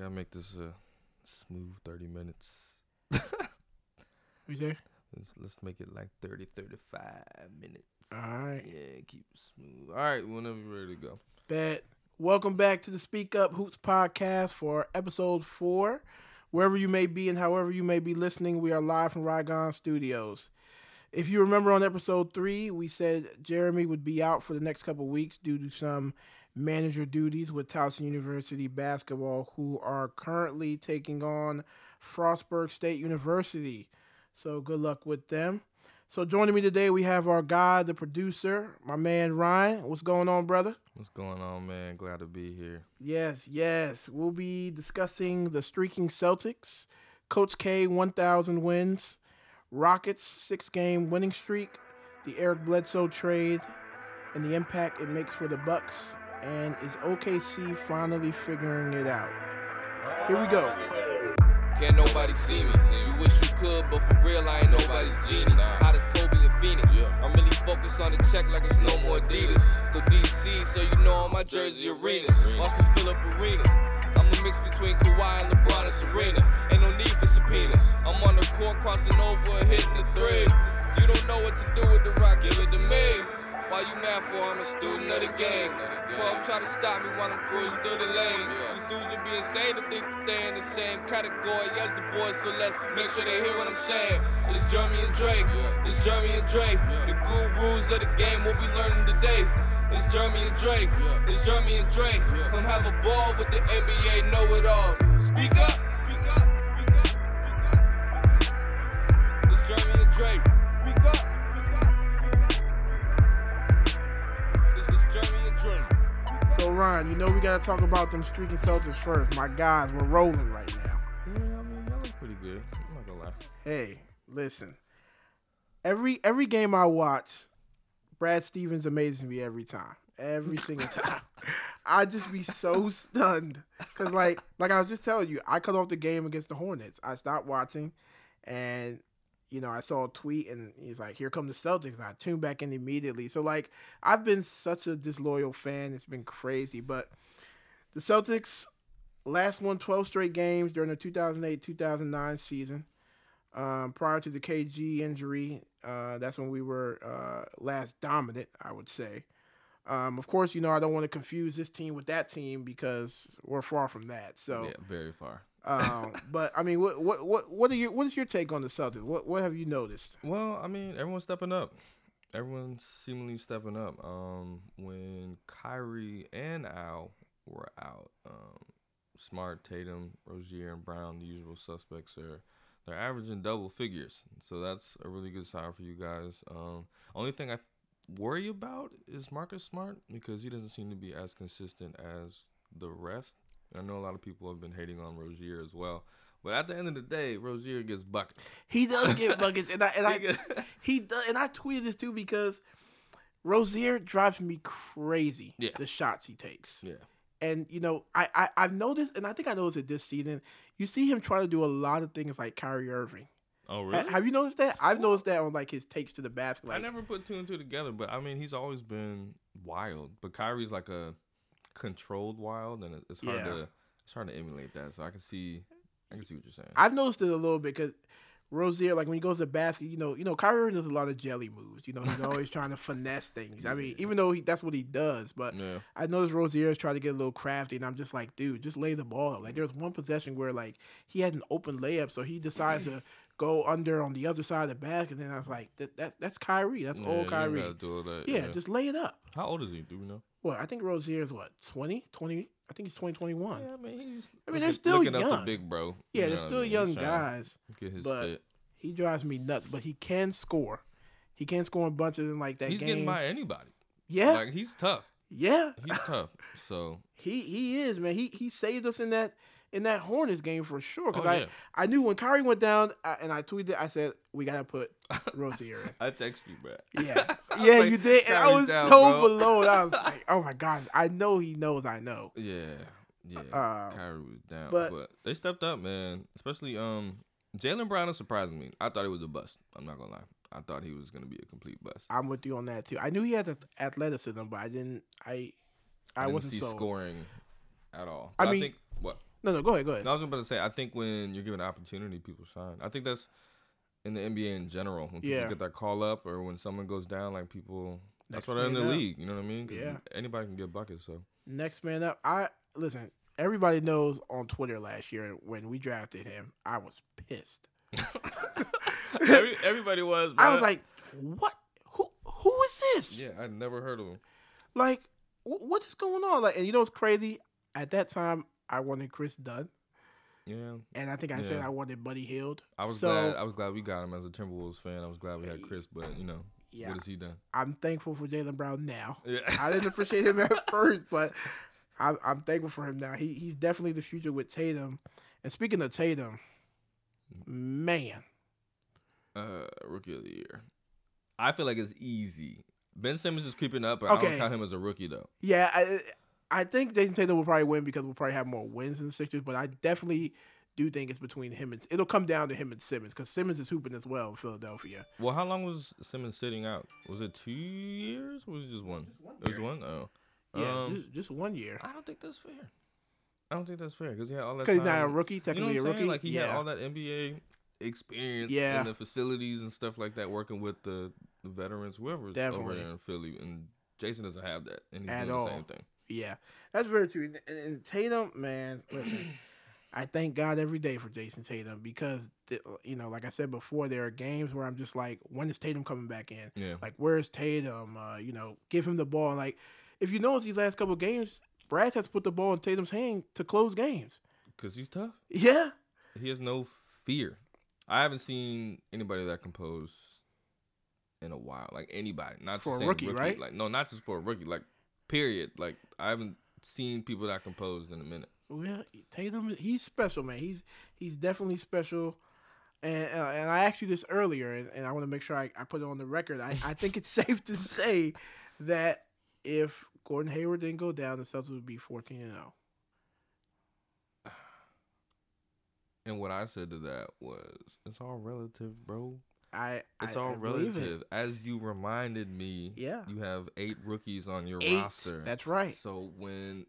gotta make this a smooth 30 minutes. You say? Let's, let's make it like 30, 35 minutes. All right. Yeah, keep it smooth. All right, whenever you're ready to go. Bet. Welcome back to the Speak Up Hoops podcast for episode four. Wherever you may be and however you may be listening, we are live from Rygon Studios. If you remember on episode three, we said Jeremy would be out for the next couple weeks due to some manager duties with Towson University basketball, who are currently taking on Frostburg State University. So good luck with them. So joining me today, we have our guy, the producer, my man Ryan. What's going on, brother? What's going on, man? Glad to be here. Yes, yes. We'll be discussing the streaking Celtics, Coach K 1,000 wins, Rockets six game winning streak, the Eric Bledsoe trade, and the impact it makes for the Bucks. And is OKC finally figuring it out? Here we go. Can't nobody see me. You wish you could, but for real, I ain't nobody's genie. Hot as Kobe and Phoenix. I'm really focused on the check like it's no more Adidas. So DC, so you know all my jersey arenas. Watch me fill up arenas. I'm a mix between Kawhi and LeBron and Serena. Ain't no need for subpoenas. I'm on the court crossing over and hitting the three. You don't know what to do with the rock, give it to me. Why you mad for? I'm a student of the game. 12 try to stop me while I'm cruising through the lane. These dudes would be insane to think that they in the same category as the boys, so let's make sure they hear what I'm saying. It's Jeremy and Drake. It's Jeremy and Drake. The gurus of the game we'll be learning today. It's Jeremy and Drake. It's Jeremy and Drake. Come have a ball with the NBA know-it-alls. Speak up. You know we got to talk about them streaking Celtics first. My guys, we're rolling right now. Yeah, I mean, y'all look pretty good. I'm not gonna lie. Hey, listen. Every every game I watch, Brad Stevens amazes me every time. Every single time. I just be so stunned cuz like like I was just telling you, I cut off the game against the Hornets. I stopped watching and you know, I saw a tweet and he's like, "Here come the Celtics." And I tuned back in immediately. So like, I've been such a disloyal fan. It's been crazy, but the Celtics last won 12 straight games during the 2008-2009 season um, prior to the KG injury. Uh, that's when we were uh, last dominant, I would say. Um, of course, you know I don't want to confuse this team with that team because we're far from that. So, Yeah, very far. Um, but I mean, what what what what are your what is your take on the Celtics? What what have you noticed? Well, I mean, everyone's stepping up. Everyone's seemingly stepping up. Um, when Kyrie and Al were out, um, Smart, Tatum, Rozier, and Brown, the usual suspects, are they're averaging double figures. So that's a really good sign for you guys. Um, only thing I worry about is Marcus Smart because he doesn't seem to be as consistent as the rest. I know a lot of people have been hating on Rozier as well. But at the end of the day, Rozier gets buckets. He does get buckets, and I and I he does, and I tweeted this too because Rozier drives me crazy. Yeah. the shots he takes. Yeah. And you know, I, I I've noticed, and I think I noticed it this season. You see him try to do a lot of things like Kyrie Irving. Oh, Ha- Have you noticed that? I've noticed that on like his takes to the basket. Like, I never put two and two together, but I mean, he's always been wild. But Kyrie's like a controlled wild, and it's hard Yeah. to it's hard to emulate that. So I can see, I can see what you're saying. I've noticed it a little bit because Rozier, like when he goes to basket, you know, you know, Kyrie Irving does a lot of jelly moves. You know, he's always trying to finesse things. I mean, even though he, that's what he does, but yeah, I noticed Rozier is trying to get a little crafty, and I'm just like, dude, just lay the ball up. Like mm. there was one possession where like he had an open layup, so he decides to go under on the other side of the basket, and then I was like, that, that that's Kyrie, that's yeah, old Kyrie. gotta do all that, Yeah, just lay it up. how old is he? Do we know? Well, I think Rozier is what 20, 20 I think he's 20, 21. Yeah, I mean, he's. I looking- they're still looking up young. to big bro. Yeah, you they're know what I still mean? young He's trying to guys. Get his but fit. He drives me nuts, but he can score. He can score in bunches in like that He's game. getting by anybody. yeah, Like he's tough. yeah. He's tough. So He he is man. He he saved us in that in that Hornets game for sure. Because Oh, I yeah. I knew when Kyrie went down I, and I tweeted I said we gotta put Rozier in. I text you, bro. Yeah, yeah, like, you did. And I was down, so bro." below. I was like, oh my god, I know he knows. I know. Yeah, yeah. Uh, Kyrie was down, but- but, they stepped up, man. Especially um, Jaylen Brown is surprising me. I thought he was a bust. I'm not gonna lie. I thought he was gonna be a complete bust. I'm with you on that too. I knew he had the athleticism, but I didn't. I I, didn't wasn't so. scoring at all. I I, mean- think No, no, go ahead, go ahead. No, I was about to say, I think when you're given an opportunity, people shine. I think that's in the NBA in general. When people Yeah. get that call up or when someone goes down, like people, that's Next why they're in the up. league. You know what I mean? Yeah. Anybody can get buckets. So Next man up. I listen. Everybody knows on Twitter last year when we drafted him, I was pissed. Every, everybody was. I was like, "What? Who? Who is this? yeah, I'd never heard of him. Like, wh- what is going on?" Like, and you know what's crazy? At that time, I wanted Kris Dunn, Yeah, and I think I said I wanted Buddy Hield. I was so, glad. I was glad we got him as a Timberwolves fan. I was glad we had Kris, but you know, Yeah. what has he done? I'm thankful for Jaylen Brown now. Yeah, I didn't appreciate him at first, but I, I'm thankful for him now. He he's definitely the future with Tatum. And speaking of Tatum, man, uh, rookie of the year. I feel like it's easy. Ben Simmons is creeping up, but I don't count him as a rookie though. yeah, I I think Jayson Tatum will probably win because we'll probably have more wins in the Sixers. But I definitely do think it's between him and it'll come down to him and Simmons because Simmons is hooping as well in Philadelphia. Well, how long was Simmons sitting out? Was it two years? Or was it just one? it was one. Oh, Yeah, Um, just, just one year. I don't think that's fair. I don't think that's fair because he had all that. Because he's not a time- rookie, You know technically what a I'm saying? rookie. Like he yeah, had all that NBA experience Yeah. in the facilities and stuff like that, working with the, the veterans, whoever's Definitely. over there in Philly. And Jayson doesn't have that, and he's At doing all. the same thing. Yeah, that's very true. And, and- and Tatum, man, listen, I thank God every day for Jayson Tatum because the- you know, like I said before, there are games where I'm just like, when is Tatum coming back in? Yeah, Like, where's Tatum? Uh, you know, give him the ball. And like, if you notice these last couple of games, Brad has put the ball in Tatum's hand to close games. because he's tough. Yeah, He has no fear. I haven't seen anybody that composed in a while. Like anybody, not For a saying rookie, right? Like no, not just for a rookie. Like period. Like I haven't seen people that composed in a minute. well, Tatum, he's special, man. He's he's definitely special. And uh, and I asked you this earlier, and, and I want to make sure I, I put it on the record. I, I think it's safe to say that if Gordon Hayward didn't go down, the Celtics would be fourteen and oh. zero. And what I said to that was, it's all relative, bro. I It's I, all I believe it. relative. As you reminded me, Yeah. you have eight rookies on your Eight. roster. That's right. So when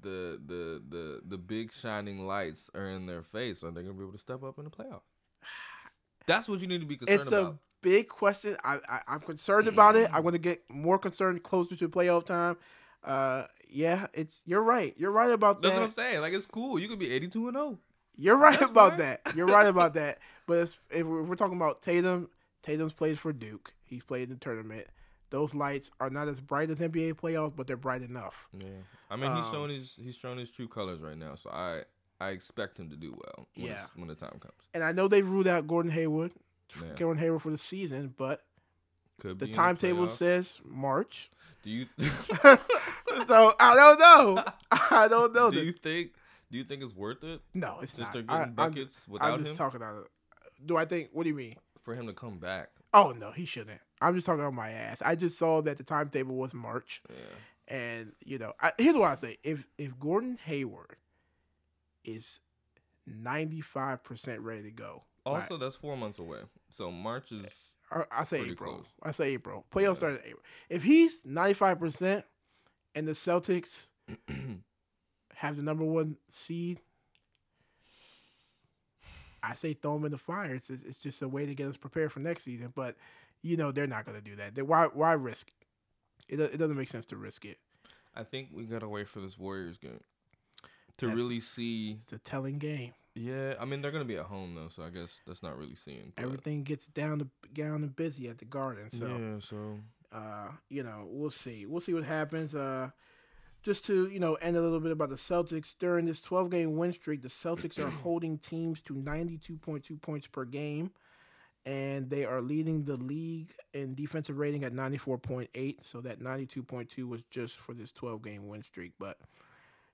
the the the the big shining lights are in their face, are they gonna be able to step up in the playoffs? That's what you need to be concerned It's a big question. I, I I'm concerned about it. I'm going to get more concerned closer to playoff time. Uh, yeah, it's you're right. You're right about That's that. That's what I'm saying. Like it's cool. You could be 82 and oh. 0. You're right That's about that. You're right about that. But if we're, if we're talking about Tatum, Tatum's played for Duke. He's played in the tournament. Those lights are not as bright as NBA playoffs, but they're bright enough. Yeah. I mean, he's Um, showing his he's showing his true colors right now. So I I expect him to do well. When Yeah. when the time comes. And I know they've ruled out Gordon Hayward, Yeah. Gordon Hayward for the season, but Could the timetable says March. Do you so I don't know. I don't know. do The- you think do you think it's worth it no, it's just not. they're I, getting I'm, buckets without I'm just him talking out of. Do I think? What do you mean? for him to come back? Oh no, he shouldn't. I'm just talking about my ass. I just saw that the timetable was March. Yeah. And you know, I, here's what I say: if if Gordon Hayward is ninety five percent ready to go, Also, that's four months away. So March is I, I say April. close. I say April. Playoffs start in April. If he's ninety five percent, and the Celtics have the number one seed, I say throw them in the fire. It's it's just a way to get us prepared for next season. But you know they're not going to do that. They, why why risk? It it doesn't make sense to risk it. I think we gotta wait for this Warriors game to That- really see. It's a telling game. Yeah, I mean they're gonna be at home though, so I guess that's not really seeing. but- Everything gets down to down and busy at the Garden. So yeah, so uh, you know, we'll see. We'll see what happens. Uh, just to you know, end a little bit about the Celtics during this 12 game win streak. The Celtics are holding teams to 92.2 points per game, and they are leading the league in defensive rating at 94.8. So that 92.2 was just for this 12 game win streak. But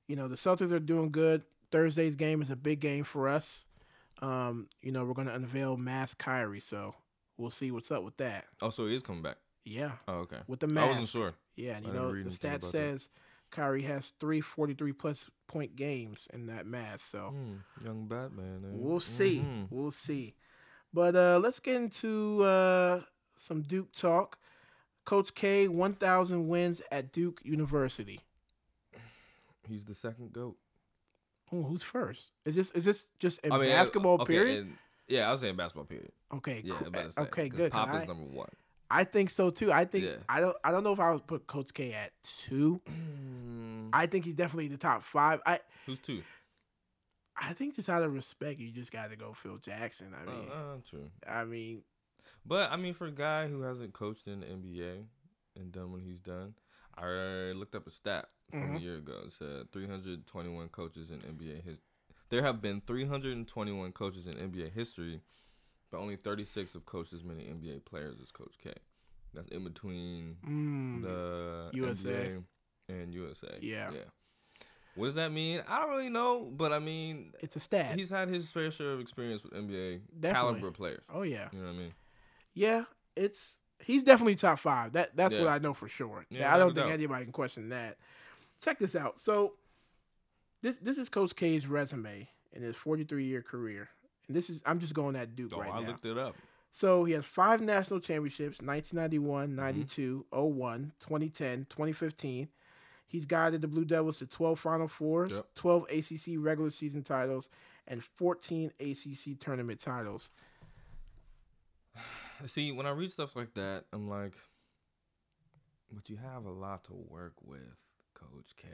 you know, the Celtics are doing good. Thursday's game is a big game for us. Um, you know, we're going to unveil Mass Kyrie, so we'll see what's up with that. also he is coming back. Yeah, Oh, okay. with the mask. I wasn't sure. Yeah, I you know the stat says. that. Kyrie has three 43 plus point games in that mask. So Hmm, young Batman. eh? we'll see. Mhm. We'll see. But uh, let's get into uh, some Duke talk. Coach K, 1,000 wins at Duke University. He's the second goat. Oh, who's first? Is this is this just in I mean, basketball okay, period? and- yeah, I was saying basketball period. okay, Yeah, cool. I'm about to say, okay, good. Pop I, is number one. I think so too. I think Yeah. I don't I don't know if I would put Coach K at two. I think he's definitely the top five. I Who's two? I think just out of respect, you just got to go Phil Jackson. I Uh, mean, uh, true. I mean, But I mean, for a guy who hasn't coached in the NBA and done what he's done, I looked up a stat from a Mhm. year ago. It said 321 coaches in NBA his. There have been 321 coaches in NBA history, but only 36 have coached as many NBA players as Coach K. That's in between mm, the USA. NBA and USA. Yeah. Yeah. What does that mean? I don't really know, but I mean, it's a stat. he's had his fair share of experience with NBA Definitely. caliber players. oh yeah, You know what I mean? yeah. It's he's definitely top five. That that's what I know for sure. Yeah, I don't think doubt. anybody can question that. Check this out. So this this is Coach K's resume in his 43 year career, this is I'm just going at Duke Oh, right I now. looked it up. So he has five national championships 1991, Mm-hmm. 92, 01, 2010, 2015. He's guided the Blue Devils to 12 Final Fours, Yep. 12 ACC regular season titles, and 14 ACC tournament titles. See, when I read stuff like that, I'm like, but you have a lot to work with, Coach K.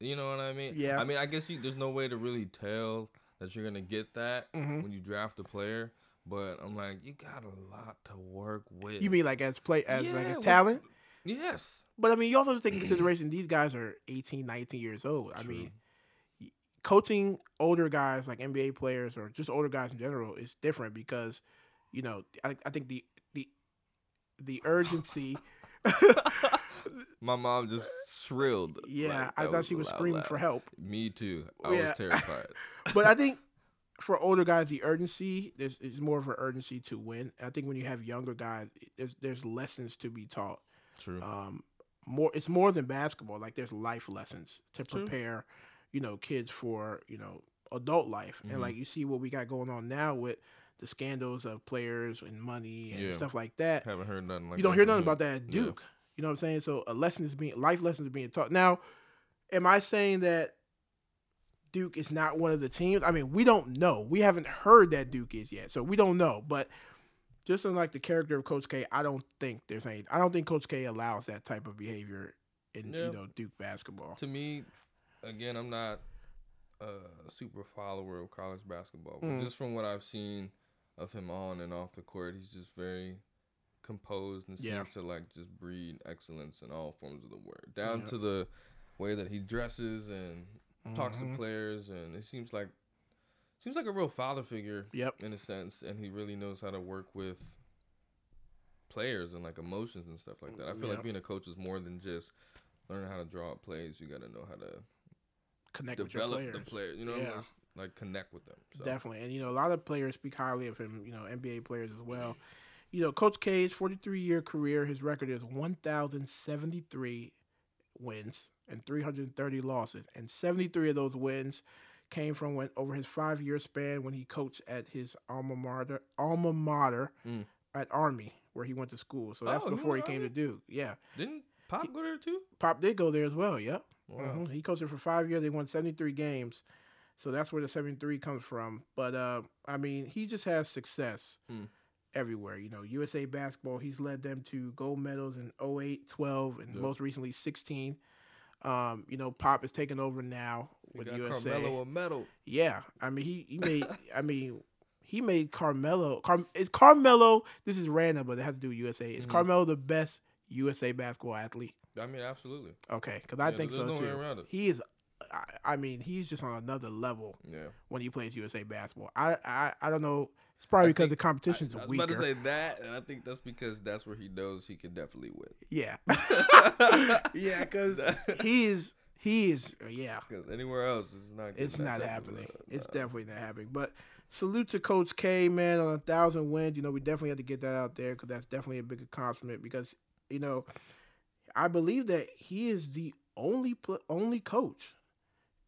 You know what I mean? Yeah. I mean, I guess you, there's no way to really tell that you're gonna get that Mhm. when you draft a player. But I'm like, you got a lot to work with. You mean like as play as like as talent? yes? But I mean, you also have to take in consideration these guys are 18, 19 years old. I mean, coaching older guys like NBA players or just older guys in general is different because, you know, I, I think the the the urgency. My mom just shrilled. yeah, like, I thought she was loud screaming for help. Me too. I Yeah. was terrified. But I think for older guys, the urgency there's is more of an urgency to win. I think when you have younger guys, there's there's lessons to be taught. True. um, more it's more than basketball. Like there's life lessons to True. prepare, you know, kids for you know adult life. Mhm. And like you see what we got going on now with the scandals of players and money and Yeah. stuff like that. Haven't heard nothing like you don't that hear nothing about that at Yeah. You know what I'm saying? So a lesson is being life lessons are being taught. Now, am I saying that Duke is not one of the teams? I mean, we don't know. We haven't heard that Duke is yet, so we don't know. But just in like the character of Coach K, I don't think there's any. I don't think Coach K allows that type of behavior in Yeah. you know Duke basketball. to me, again, I'm not a super follower of college basketball, but Mm. just from what I've seen of him on and off the court, he's just very composed and Yeah. seems to like just breed excellence in all forms of the word, down to the way that he dresses and talks Mhm. to players, and it seems like seems like a real father figure Yep. in a sense, and he really knows how to work with players and like emotions and stuff like that. I feel Yep. like being a coach is more than just learning how to draw up plays. You got to know how to Connect with your develop players. the players. You know, Yeah. like connect with them. So. Definitely. And, you know, a lot of players speak highly of him, you know, NBA players as well. You know, Coach K's 43 year career, his record is 1,073 wins and 330 losses. And 73 of those wins came from when over his five year span when he coached at his alma mater, alma mater Mm. at Army, where he went to school. So that's Oh, before he came to Duke. Yeah. Didn't Pop go there too? Pop did go there as well. Yep. Wow. Mhm. He coached there for five years. They won 73 games. So that's where the 73 comes from. But, uh, I mean, he just has success Hmm. Everywhere. You know, USA basketball, he's led them to gold medals in 08, 12, and Yep. most recently 16. Um, you know, Pop is taking over now with got USA. Carmelo a medal. Yeah. I mean, he, he made, I mean, he made Carmelo. Car, is Carmelo, this is random, but it has to do with USA. Is Mhm. Carmelo the best USA basketball athlete? I mean, absolutely. Okay, because I Yeah, think so too. He is. I, I mean, he's just on another level Yeah. when he plays USA basketball. I I, I don't know. It's probably I because the competition's I, I was weaker. about to say that, and I think that's because that's where he knows he can definitely win. yeah, yeah, because he is he is yeah. Because anywhere else, it's not. It's not happening. It's definitely not happening. But salute to Coach K, man, on a thousand wins. You know, we definitely had to get that out there because that's definitely a big accomplishment. Because you know, I believe that he is the only only coach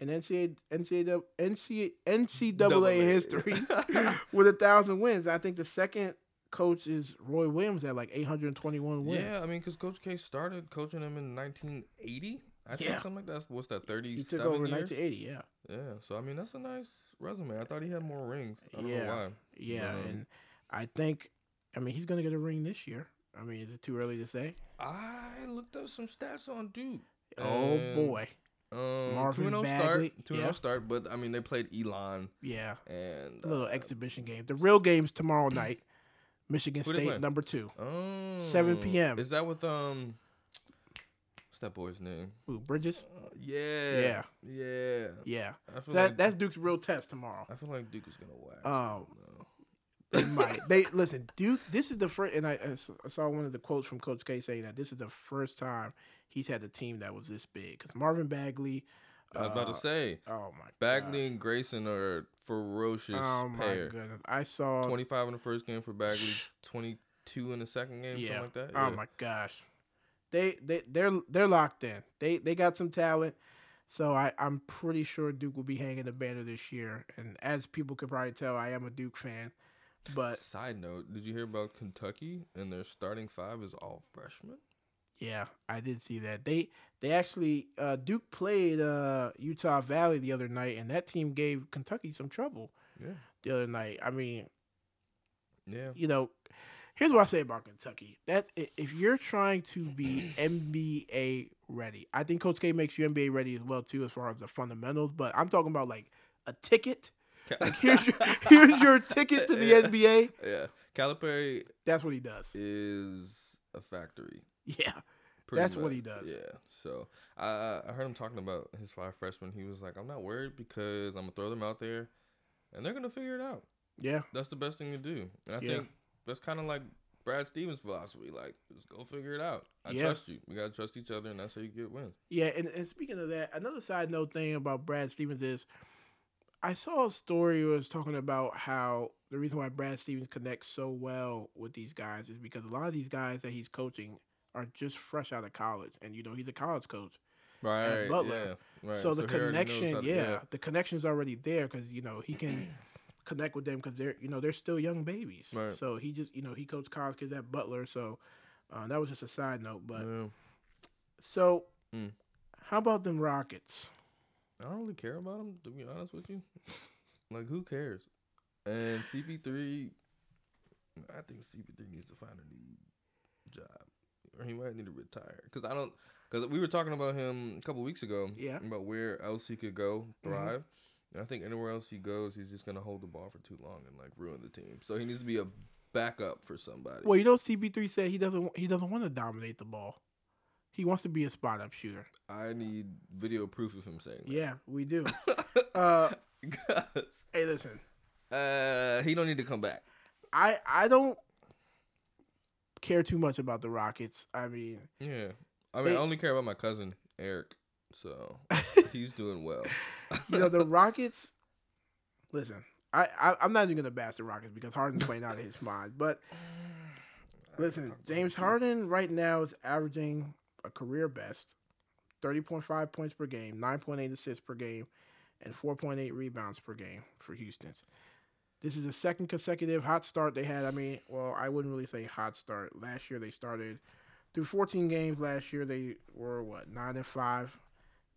in NCAA NCAA NCAA, NCAA Double A. history with a thousand wins. I think the second coach is Roy Williams at like 821 wins. Yeah, I mean, because Coach K started coaching him in 1980, I think Yeah. something like that. What's that? Thirty. He took over in years? 1980. Yeah. Yeah. So I mean, that's a nice resume. I thought he had more rings. I don't Yeah. know why. Yeah, Um, and I think, I mean, he's gonna get a ring this year. I mean, is it too early to say? I looked up some stats on Duke. Oh boy, Um, Marvin two and zero Bagley, start. Two and yeah. start. But I mean, they played Elon yeah, and a little uh, exhibition game. The real game's tomorrow night. Michigan State number two. Oh, 7 p.m.. Is that with um? What's that boy's name? Ooh, Bridges. Uh, yeah. Yeah. Yeah. Yeah, that like that's Duke's real test tomorrow. I feel like Duke is gonna wax. Um. They might. They listen, Duke. This is the first, and I, I saw one of the quotes from Coach K saying that this is the first time he's had a team that was this big. Because Marvin Bagley. I was about uh, to say Oh my. Bagley and Grayson are ferocious Oh my pair. goodness! I saw. Twenty five in the first game for Bagley, twenty two in the second game, yeah. something like that. Oh Yeah. my gosh. They they they're they're locked in. They they got some talent. So I, I'm pretty sure Duke will be hanging the banner this year. And as people could probably tell, I am a Duke fan. But Side note: Did you hear about Kentucky and their starting five is all freshmen? Yeah, I did see that. They they actually uh, Duke played uh, Utah Valley the other night, and that team gave Kentucky some trouble Yeah. the other night. I mean, Yeah. you know, here's what I say about Kentucky: that if you're trying to be NBA ready, I think Coach K makes you NBA ready as well too, as far as the fundamentals. But I'm talking about like a ticket. Like here's your here's your ticket to the Yeah. NBA. yeah. Calipari That's what he does. is a factory. Yeah, That's what he does. Yeah. So I I heard him talking about his five freshmen. He was like, I'm not worried because I'm gonna throw them out there, and they're gonna figure it out. yeah, That's the best thing to do. And I Yeah. think that's kind of like Brad Stevens' philosophy. Like, just go figure it out. I Yeah. trust you. We gotta trust each other, and that's how you get wins. Yeah, and, and speaking of that, another side note thing about Brad Stevens is I saw a story was talking about how the reason why Brad Stevens connects so well with these guys is because a lot of these guys that he's coaching are just fresh out of college. And you know, he's a college coach. Right. Butler. Yeah. Right. so the he connection, to- yeah, the connection's already there because you know he can connect with them because they're you know they're still young babies. Right. So he just you know he coached college kids at Butler. So uh, that was just a side note. But Yeah. so Mm. how about them Rockets? I don't really care about him, to be honest with you. like, who cares? And CP3, I think CP3 needs to find a new job, or he might need to retire. Cause I don't, cause we were talking about him a couple weeks ago. Yeah. Mm-hmm. About where else he could go thrive. And I think anywhere else he goes, he's just gonna hold the ball for too long and like ruin the team. So he needs to be a backup for somebody. Well, you know, CP3 said he doesn't he doesn't want to dominate the ball. He wants to be a spot up shooter. I need video proof of him saying that. Yeah, we do. uh, hey, listen, uh, he don't need to come back. I I don't care too much about the Rockets. I mean, Yeah. I mean, They- I only care about my cousin Eric, so he's doing well. you know, the Rockets. Listen, I, I I'm not even gonna bash the Rockets because Harden's playing out of his mind. But listen, James Harden right now is averaging a career best, thirty point five points per game, nine point eight assists per game, and four point eight rebounds per game for Houston's. This is the second consecutive hot start they had. I mean, well, I wouldn't really say hot start. Last year they started through 14 games. Last year they were what nine and five.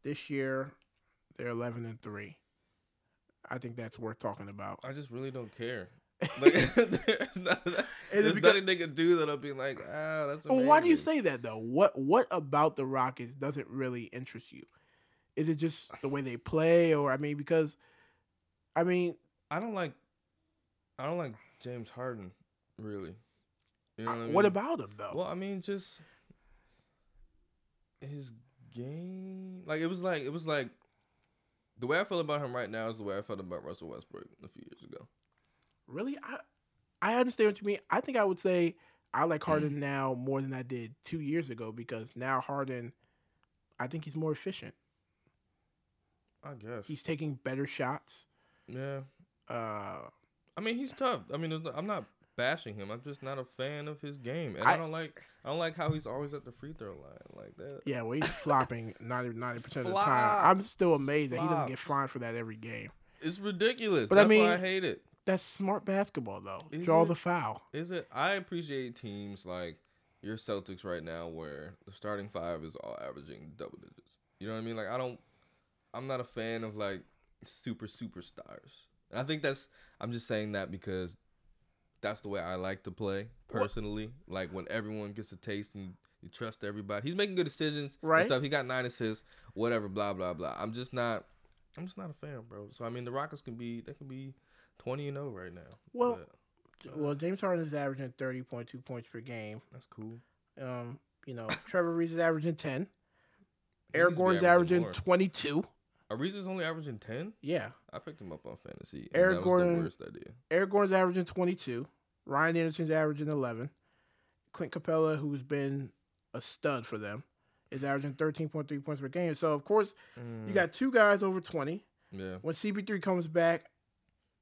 This year they're 11 and three. I think that's worth talking about. I just really don't care. Like, there's, not, there's because- nothing they can do that'll be like, ah, that's Well, amazing. why do you say that though? What what about the Rockets doesn't really interest you? Is it just the way they play, or I mean, because I mean, I don't like, I don't like James Harden, really. You know what, I what mean? about him though? Well, I mean, just his game. Like it was like it was like the way I feel about him right now is the way I felt about Russell Westbrook a few years ago. Really, I I understand what you mean. I think I would say I like Mm. Harden now more than I did two years ago because now Harden, I think he's more efficient. I guess. He's taking better shots. yeah. Uh, I mean, he's tough. I mean, no, I'm not bashing him. I'm just not a fan of his game, and I, I- don't like. I don't like how he's always at the free throw line like that. yeah, well, he's flopping 90 percent of the time. I'm still amazed that he doesn't get fined for that every game. It's ridiculous. But I That's why mean- I hate it. That's smart basketball, though. Is Draw it? the foul. Is it? I appreciate teams like your Celtics right now, where the starting five is all averaging double digits. You know what I mean? Like I don't. I'm not a fan of like super superstars. And I think that's. I'm just saying that because that's the way I like to play personally. Like when everyone gets a taste and you, trust everybody. He's making good decisions. and Right. Stuff. He got nine assists. Whatever. Blah blah blah. I'm just not. I'm just not a fan, bro. So I mean, the Rockets can be. They can be 20 and 0 right now. Well, But Well, James Harden is averaging thirty point two points per game. that's cool. Um, you know, Trevor Ariza is averaging ten. Eric Gordon's averaging averaging twenty two. Ariza's only averaging 10. Yeah. I picked him up on fantasy. Eric Gordon- the worst idea. Eric Gordon's averaging 22. Ryan Anderson's averaging 11. Clint Capela, who's been a stud for them, is averaging 13.3 points per game. So, of course, you got two guys over 20. Yeah. When CP3 comes back,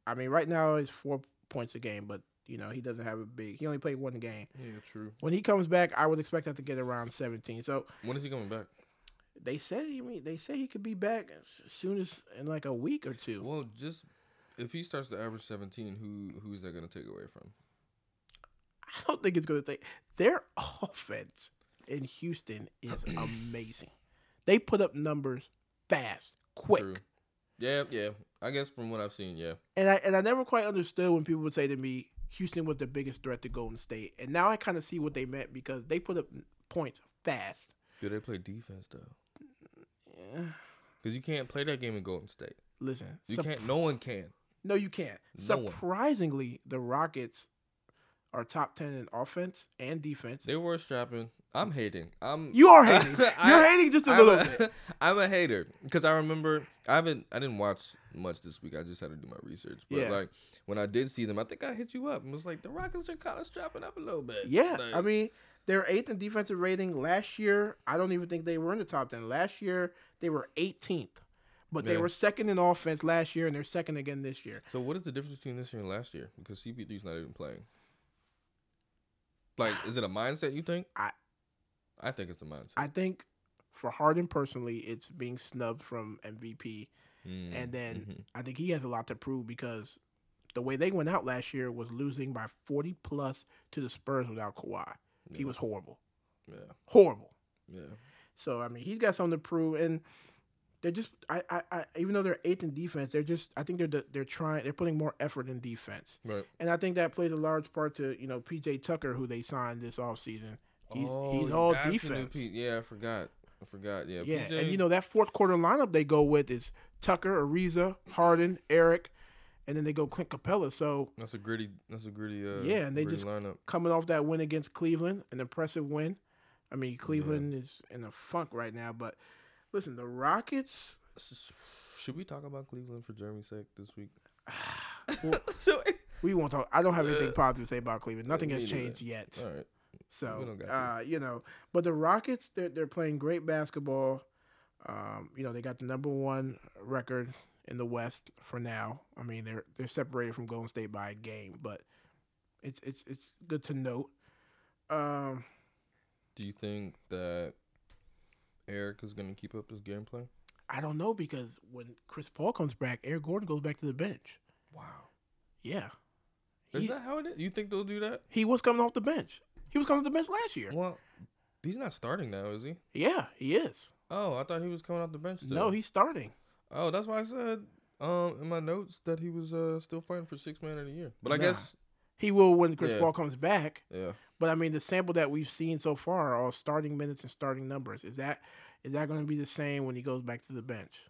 I mean, right now it's four points a game, but, you know, he doesn't have a big, he only played one game. Yeah, true. When he comes back, I would expect that to get around 17. So, When is he coming back? they say, I mean, they say he could be back as soon as in like a week or two. Well, just if he starts to average 17, who who's that going to take away from? I don't think it's going to take. Their offense in Houston is amazing. They put up numbers fast, quick. True. Yeah, yeah. I guess from what I've seen, yeah. And I and I never quite understood when people would say to me, Houston was the biggest threat to Golden State. And now I kind of see what they meant because they put up points fast. Do they play defense though? Yeah. Because you can't play that game in Golden State. Listen, You sup- can't. No one can. no, you can't. No one. Surprisingly, the Rockets are top ten in offense and defense. They were strapping. I'm hating. I'm. You are hating. I- You're hating just a I'm little bit. I'm a hater because I remember I haven't. I didn't watch much this week. I just had to do my research. But Yeah. like when I did see them, I think I hit you up and was like, the Rockets are kind of strapping up a little bit. Yeah, Like, I mean, they're eighth in defensive rating. Last year, I don't even think they were in the top ten. Last year, they were 18th, but they Yeah. were second in offense last year, and they're second again this year. So what is the difference between this year and last year? Because CP3's not even playing. Like, is it a mindset you think? I- I think it's the mindset. I think for Harden personally, it's being snubbed from MVP, Mm, and then mhm. I think he has a lot to prove because the way they went out last year was losing by 40 plus to the Spurs without Kawhi. He was horrible, yeah, horrible. yeah. So I mean, he's got something to prove, and they're just I, I, I even though they're eighth in defense, they're just I think they're they're trying they're putting more effort in defense, Right. and I think that plays a large part to you know PJ Tucker who they signed this offseason. He's Oh, he's all defense. P- yeah, I forgot. I forgot. Yeah. Yeah, PJ and you know that fourth quarter lineup they go with is Tucker, Ariza, Harden, Eric, and then they go Clint Capela. So that's a gritty. That's a gritty. Uh, Yeah, and they just- lineup. coming off that win against Cleveland, an impressive win. I mean, Cleveland is in a funk right now, but listen, the Rockets. Should we talk about Cleveland for Jeremy's sake this week? Well, We won't talk. I don't have anything positive to say about Cleveland. Nothing me has changed yet. All right. So, don't got to. uh, you know, but the Rockets, they're, they're playing great basketball. Um, you know, they got the number one record in the West for now. I mean, they're they're separated from Golden State by a game, but it's it's it's good to note. Um, Do you think that Eric is going to keep up his gameplay? I don't know because when Chris Paul comes back, Eric Gordon goes back to the bench. Wow. Yeah, Is he, that how it is? You think they'll do that? he was coming off the bench. He was coming off the bench last year. Well, he's not starting now, is he? Yeah, he is. Oh, I thought he was coming off the bench. Still. No, he's starting. Oh, that's why I said um in my notes that he was uh still fighting for six man of the year. But I Nah. guess He will when Chris Yeah. Paul comes back. yeah. But I mean, the sample that we've seen so far are all starting minutes and starting numbers. Is that is that going to be the same when he goes back to the bench?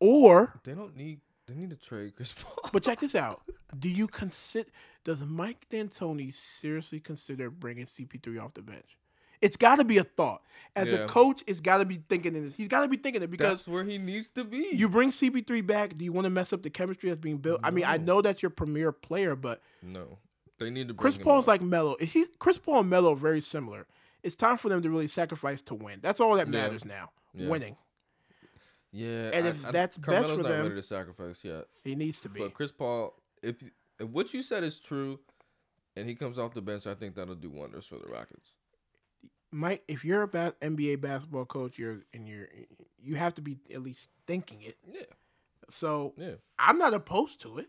Or, They don't need they need to trade Chris Paul. but check this out. Do you consider? Does Mike D'Antoni seriously consider bringing CP3 off the bench? It's got to be a thought. As Yeah. a coach, it's got to be thinking in this. He's got to be thinking it because That's where he needs to be. you bring CP3 back. Do you want to mess up the chemistry that's being built? I mean, I know that's your premier player, but no. They need to bring Chris Paul's like Melo. He Chris Paul and Melo are very similar. It's time for them to really sacrifice to win. That's all that Yeah. matters now. Yeah. Winning. Yeah. and if I- that's best for not them- ready to sacrifice yet. He needs to be. But Chris Paul, if if what you said is true and he comes off the bench, I think that'll do wonders for the Rockets. Mike, if you're a ba- NBA basketball coach, you're and you're you have to be at least thinking it. Yeah. So Yeah. I'm not opposed to it.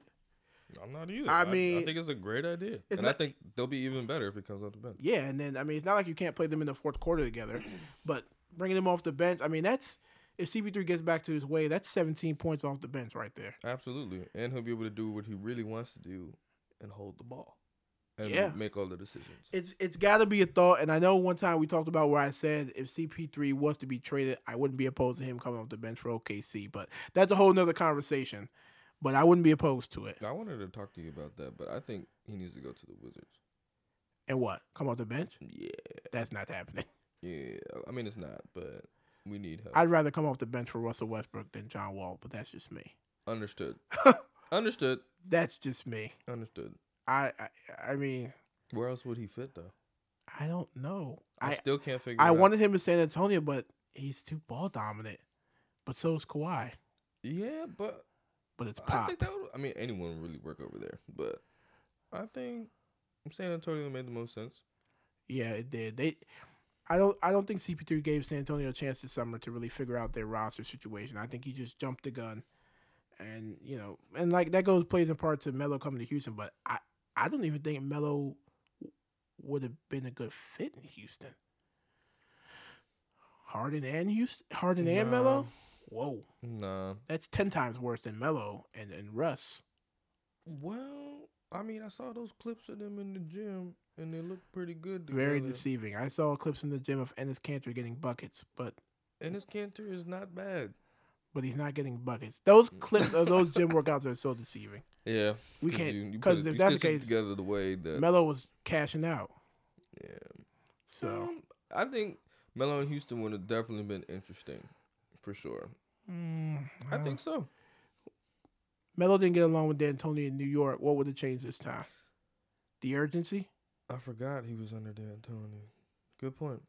I'm not either. I I, mean, I think it's a great idea, and I think they'll be even better if it comes off the bench. Yeah, and then I mean it's not like you can't play them in the fourth quarter together, but bringing them off the bench, I mean that's if CP3 gets back to his way, that's 17 points off the bench right there. Absolutely, and he'll be able to do what he really wants to do and hold the ball and Yeah. make all the decisions. It's it's got to be a thought, and I know one time we talked about where I said if CP3 was to be traded, I wouldn't be opposed to him coming off the bench for OKC, but that's a whole nother conversation. But I wouldn't be opposed to it. I wanted to talk to you about that, but I think he needs to go to the Wizards. And what? Come off the bench? Yeah, That's not happening. yeah. I mean, it's not, but we need help. I'd rather come off the bench for Russell Westbrook than John Wall, but that's just me. Understood. Understood. That's just me. Understood. I I, I mean, Where else would he fit though? I don't know. I, I still can't figure. I it out. I wanted him in San Antonio, but he's too ball dominant. But so is Kawhi. Yeah, but But it's I pop. think that would. I mean, anyone would really work over there, but I think San Antonio made the most sense. Yeah, it did. They, I don't, I don't think CP3 gave San Antonio a chance this summer to really figure out their roster situation. I think he just jumped the gun, and you know, and like that goes plays in part to Melo coming to Houston. But I, I don't even think Melo would have been a good fit in Houston. Harden and Houston, Harden and. Melo. Whoa, Nah. that's ten times worse than Melo and and Russ. Well, I mean, I saw those clips of them in the gym, and they look pretty good. Very deceiving. I saw clips in the gym of Enes Kanter getting buckets, but Enes his Kanter is not bad. but he's not getting buckets. Those mm. clips of those gym workouts are so deceiving. Yeah, we can't you- you put because if that's the case, together the way that Melo was cashing out. yeah. So Um, I think Melo and Houston would have definitely been interesting, for sure. mm, I think so. Melo didn't get along with D'Antoni in New York. What would have changed this time? The urgency. I forgot he was under D'Antoni. Good point.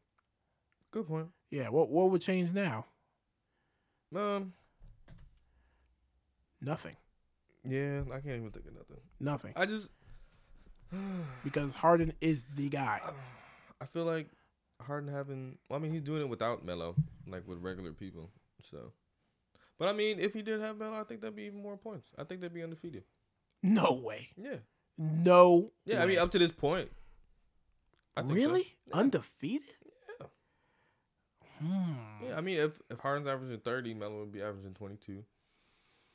Good point. Yeah. What what would change now? Um, Nothing. Yeah, I can't even think of nothing. Nothing. I just, Because Harden is the guy. I feel like Harden having. Well, I mean, he's doing it without Melo, like with regular people. So, but I mean, if he did have Melo, I think that'd be even more points. I think they'd be undefeated. No way. Yeah, No. yeah. I mean, up to this point. So. really Yeah. undefeated. Yeah. Hmm. Yeah, I mean, if if Harden's averaging thirty, Melo would be averaging twenty two.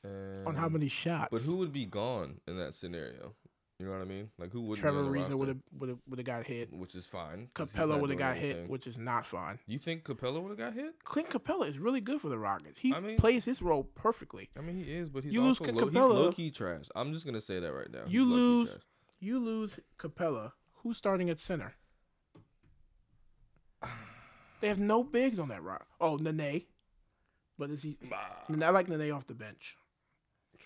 And On how many shots? But who would be gone in that scenario? You know what I mean? Like who would Trevor be on the Reason would have would have would have got hit. which is fine. Capela would have got hit, which is not fine. You think Capela would have got hit? Clint Capela is really good for the Rockets. He I mean- plays his role perfectly. I mean, he is, but he's You lose also low, Capela- low key trash. I'm just gonna say that right now. You lose- trash. You lose Capela. Who's starting at center? They have no bigs on that rock. Oh, Nene. But is he? I like Nene off the bench.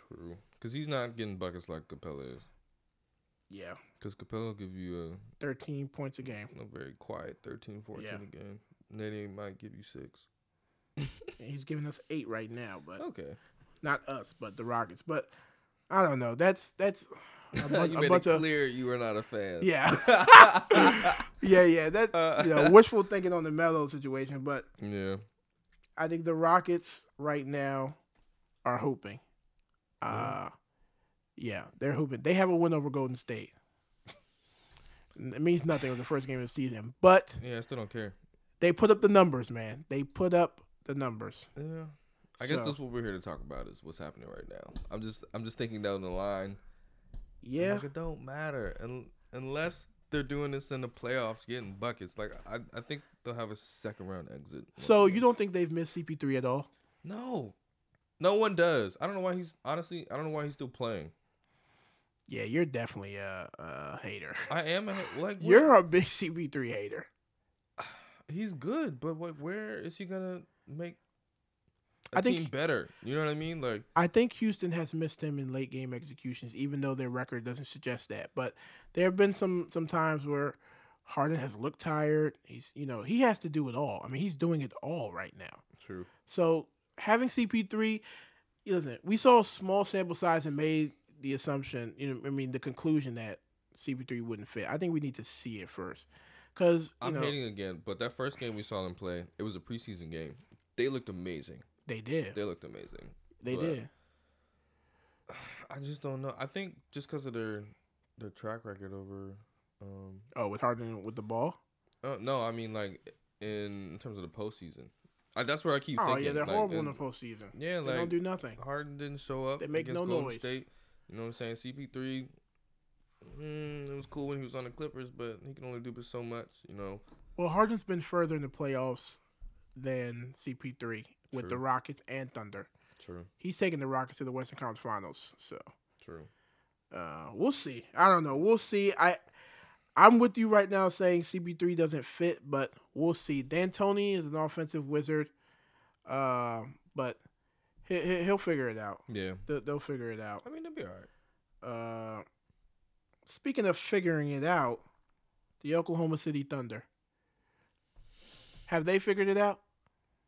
True, because he's not getting buckets like Capela is. Yeah, Because Capela will give you a thirteen points a game. a, very quiet 13, 14 Yeah. a game. Nene might give you six. He's giving us eight right now, but Okay. not us, but the Rockets. But I don't know. That's that's a, bun- you a made bunch it of clear you were not a fan. yeah, yeah, yeah. That Uh, you know wishful thinking on the Melo situation, but yeah. I think the Rockets right now are hooping. Uh yeah, they're hooping. They have a win over Golden State. It means nothing. It was the first game of the season, but Yeah, I still don't care. they put up the numbers, man. They put up the numbers. Yeah. I guess So- that's what we're here to talk about is what's happening right now. I'm just I'm just thinking down the line. Yeah, Like, it don't matter un- unless they're doing this in the playoffs, getting buckets. Like I, I think they'll have a second round exit. So you don't think they've missed CP3 at all? No, no one does. I don't know why he's honestly. I don't know why he's still playing. Yeah, you're definitely a, a hater. I am a, like what- You're a big CP3 hater. he's good, but what? Where is he gonna make? a I think- team better. You know what I mean? Like I think Houston has missed him in late game executions, even though their record doesn't suggest that. But there have been some some times where Harden has looked tired. He's you know he has to do it all. I mean he's doing it all right now. true. So having CP3, listen, we saw a small sample size and made the assumption. You know, I mean the conclusion that CP3 wouldn't fit. I think we need to see it first, because you I'm know hating again, but that first game we saw them play, it was a preseason game. They looked amazing. they did. They looked amazing. They did. I just don't know. I think just because of their their track record over. Um, Oh, with Harden with the ball. uh, no, I mean like in, in terms of the postseason. I, that's where I keep Oh thinking. yeah, they're like, horrible in the postseason. Yeah, They like don't do nothing. Harden didn't show up. They make no Golden noise. State. You know what I'm saying? CP3. Mm, it was cool when he was on the Clippers, but he can only do so much. You know. Well, Harden's been further in the playoffs than CP3 with True. the Rockets and Thunder. True. He's taking the Rockets to the Western Conference Finals. So True. uh, we'll see. I don't know. We'll see. I I'm with you right now saying CP3 doesn't fit, but we'll see. D'Antoni is an offensive wizard, uh, but he, he, he'll figure it out. Yeah. They'll, they'll figure it out. I mean, they'll be all right. Uh, speaking of figuring it out, the Oklahoma City Thunder. Have they figured it out?